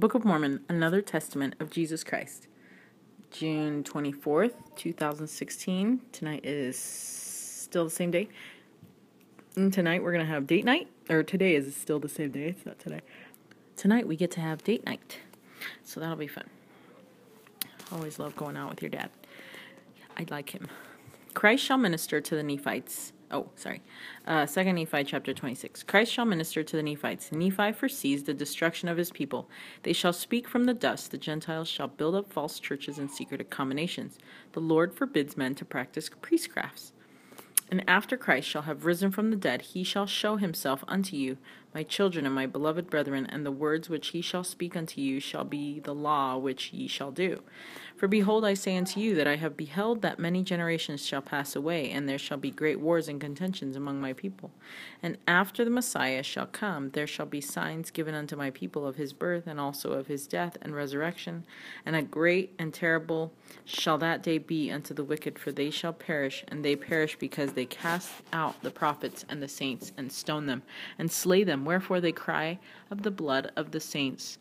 Book of Mormon, Another Testament of Jesus Christ. June 24th, 2016. Tonight is still the same day. And tonight we're going to have date night. Or today is still the same day. It's not today. Tonight we get to have date night. So that'll be fun. Always love going out with your dad. I like him. Christ shall minister to the Nephites Oh, sorry. Uh, Second Nephi chapter 26. Christ shall minister to the Nephites. Nephi foresees the destruction of his people. They shall speak from the dust. The Gentiles shall build up false churches and secret combinations. The Lord forbids men to practice priestcrafts. And after Christ shall have risen from the dead, he shall show himself unto you, my children and my beloved brethren, and the words which he shall speak unto you shall be the law which ye shall do. For behold, I say unto you that I have beheld that many generations shall pass away, and there shall be great wars and contentions among my people. And after the Messiah shall come, there shall be signs given unto my people of his birth, and also of his death and resurrection. And a great and terrible shall that day be unto the wicked, for they shall perish, and they perish because they cast out the prophets and the saints, and stone them, and slay them. Wherefore they cry of the blood of the saints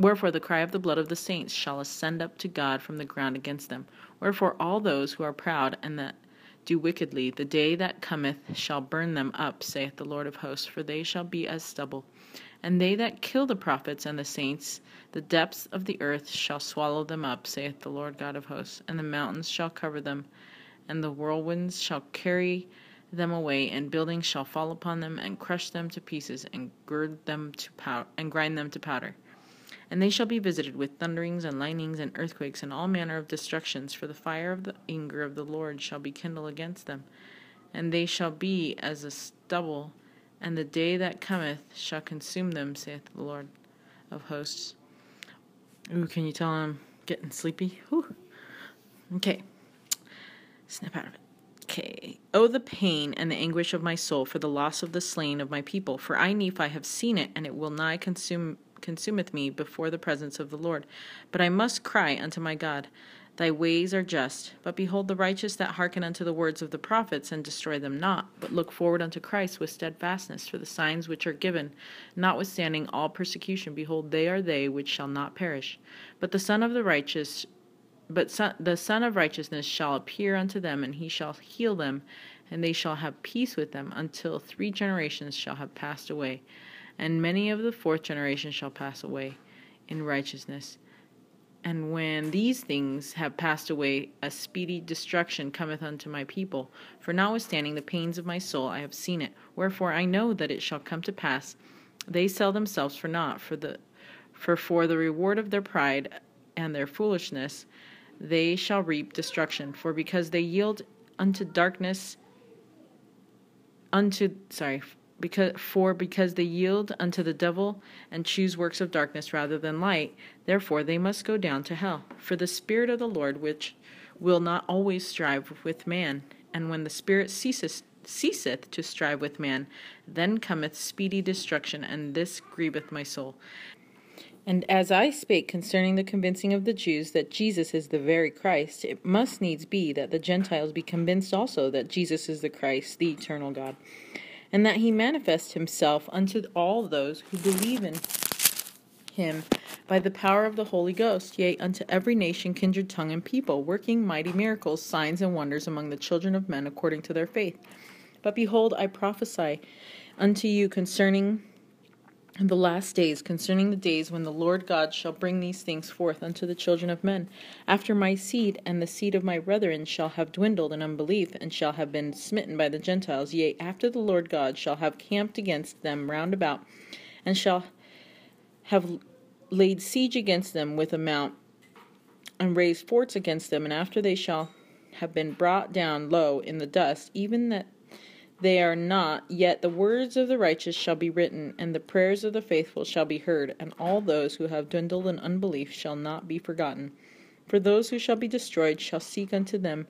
Wherefore the cry of the blood of the saints shall ascend up to God from the ground against them. Wherefore all those who are proud and that do wickedly, the day that cometh shall burn them up, saith the Lord of hosts, for they shall be as stubble. And they that kill the prophets and the saints, the depths of the earth shall swallow them up, saith the Lord God of hosts, and the mountains shall cover them, and the whirlwinds shall carry them away, and buildings shall fall upon them, and crush them to pieces, and gird them to powder, and grind them to powder. And they shall be visited with thunderings and lightnings and earthquakes and all manner of destructions, for the fire of the anger of the Lord shall be kindled against them. And they shall be as a stubble, and the day that cometh shall consume them, saith the Lord of hosts. Ooh, can you tell I'm getting sleepy? Whew. Okay. Snap out of it. Okay. Oh, the pain and the anguish of my soul for the loss of the slain of my people. For I, Nephi, have seen it, and it will nigh consume consumeth me before the presence of the Lord. But I must cry unto my God. Thy ways are just. But behold, the righteous that hearken unto the words of the prophets and destroy them not, but look forward unto Christ with steadfastness for the signs which are given, notwithstanding all persecution, behold, they are they which shall not perish. But the Son of the righteous but son, the Son of Righteousness shall appear unto them, and he shall heal them, and they shall have peace with them until three generations shall have passed away and many of the fourth generation shall pass away in righteousness. And when these things have passed away, a speedy destruction cometh unto my people. For notwithstanding the pains of my soul, I have seen it. Wherefore I know that it shall come to pass. They sell themselves for naught, for the for for the reward of their pride and their foolishness, they shall reap destruction. For because they yield unto darkness, unto sorry, because for because they yield unto the devil and choose works of darkness rather than light therefore they must go down to hell for the spirit of the lord which will not always strive with man and when the spirit ceaseth ceaseth to strive with man then cometh speedy destruction and this grieveth my soul and as I spake concerning the convincing of the Jews that Jesus is the very Christ, it must needs be that the Gentiles be convinced also that Jesus is the Christ, the eternal God and that he manifest himself unto all those who believe in him by the power of the Holy Ghost, yea, unto every nation, kindred, tongue, and people, working mighty miracles, signs, and wonders among the children of men according to their faith. But behold, I prophesy unto you concerning in the last days, concerning the days when the Lord God shall bring these things forth unto the children of men. After my seed and the seed of my brethren shall have dwindled in unbelief, and shall have been smitten by the Gentiles, yea, after the Lord God shall have camped against them round about, and shall have laid siege against them with a mount, and raised forts against them, and after they shall have been brought down low in the dust, even that they are not, yet the words of the righteous shall be written, and the prayers of the faithful shall be heard, and all those who have dwindled in unbelief shall not be forgotten. For those who shall be destroyed shall seek unto them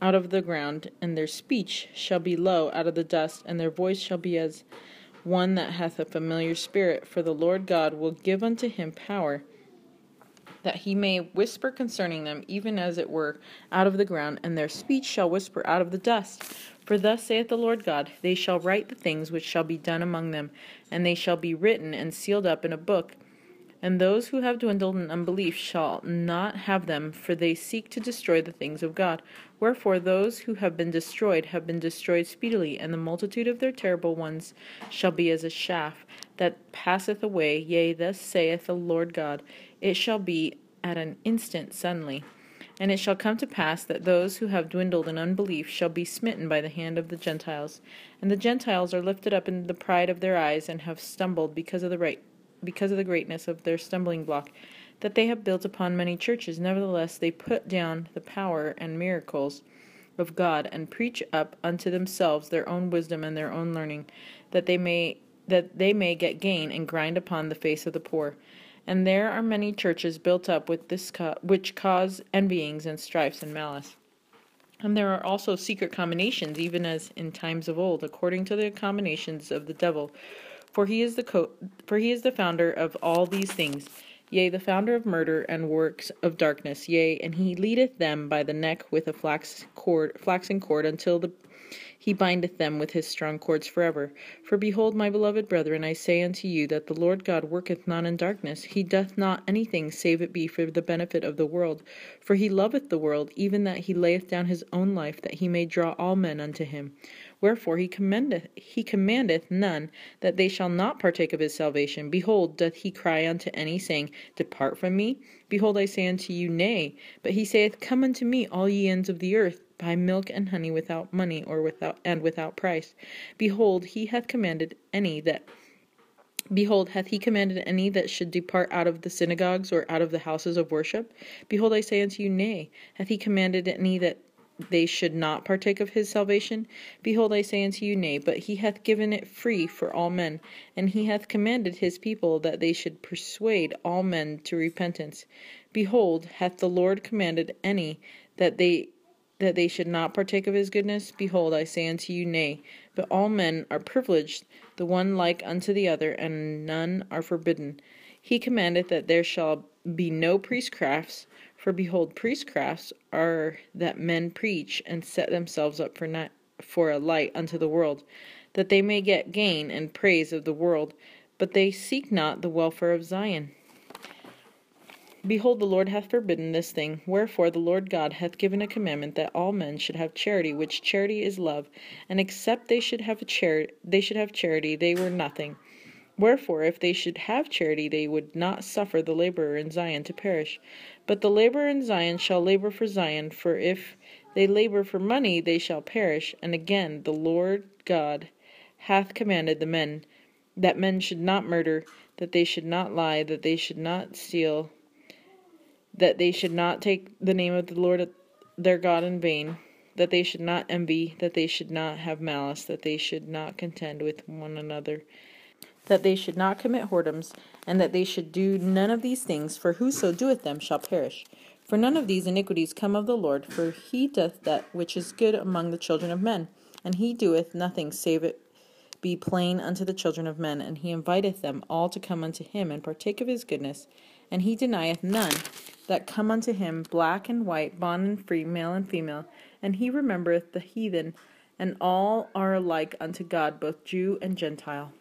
out of the ground, and their speech shall be low out of the dust, and their voice shall be as one that hath a familiar spirit. For the Lord God will give unto him power that he may whisper concerning them, even as it were out of the ground, and their speech shall whisper out of the dust. For thus saith the Lord God They shall write the things which shall be done among them, and they shall be written and sealed up in a book And those who have dwindled in unbelief shall not have them, for they seek to destroy the things of God. Wherefore those who have been destroyed have been destroyed speedily, and the multitude of their terrible ones shall be as a chaff that passeth away. Yea, thus saith the Lord God, it shall be at an instant suddenly. And it shall come to pass that those who have dwindled in unbelief shall be smitten by the hand of the Gentiles. And the Gentiles are lifted up in the pride of their eyes, and have stumbled because of the right because of the greatness of their stumbling block, that they have built upon many churches. Nevertheless, they put down the power and miracles of God, and preach up unto themselves their own wisdom and their own learning, that they may that they may get gain and grind upon the face of the poor. And there are many churches built up with this co- which cause envyings and strifes and malice. And there are also secret combinations, even as in times of old, according to the combinations of the devil for he is the co- for he is the founder of all these things, yea, the founder of murder and works of darkness, yea, and he leadeth them by the neck with a flax cord, flaxen cord until the he bindeth them with his strong cords forever. For behold, my beloved brethren, I say unto you that the Lord God worketh not in darkness. He doth not anything save it be for the benefit of the world. For he loveth the world, even that he layeth down his own life, that he may draw all men unto him. Wherefore he commandeth he commandeth none that they shall not partake of his salvation. Behold, doth he cry unto any, saying, Depart from me? Behold, I say unto you, Nay. But he saith, Come unto me, all ye ends of the earth buy milk and honey without money or without and without price. Behold, he hath commanded any that Behold, hath he commanded any that should depart out of the synagogues or out of the houses of worship? Behold, I say unto you, Nay. Hath he commanded any that they should not partake of his salvation? Behold, I say unto you, Nay, but he hath given it free for all men, and he hath commanded his people that they should persuade all men to repentance. Behold, hath the Lord commanded any that they that they should not partake of his goodness? Behold, I say unto you, Nay. But all men are privileged, the one like unto the other, and none are forbidden. He commandeth that there shall be no priestcrafts, for behold, priestcrafts are that men preach and set themselves up for not for a light unto the world, that they may get gain and praise of the world, but they seek not the welfare of Zion. Behold, the Lord hath forbidden this thing. Wherefore the Lord God hath given a commandment that all men should have charity, which charity is love. And except they should have a char- they should have charity, they were nothing. Wherefore, if they should have charity, they would not suffer the laborer in Zion to perish. But the laborer in Zion shall labor for Zion, for if they labor for money, they shall perish. And again, the Lord God hath commanded the men that men should not murder, that they should not lie, that they should not steal that they should not take the name of the Lord their God in vain, that they should not envy, that they should not have malice, that they should not contend with one another, that they should not commit whoredoms, and that they should do none of these things, for whoso doeth them shall perish. For none of these iniquities come of the Lord, for he doth that which is good among the children of men, and he doeth nothing save it be plain unto the children of men, and he inviteth them all to come unto him and partake of his goodness, and he denieth none that come unto him, black and white, bond and free, male and female, and he remembereth the heathen, and all are alike unto God, both Jew and Gentile.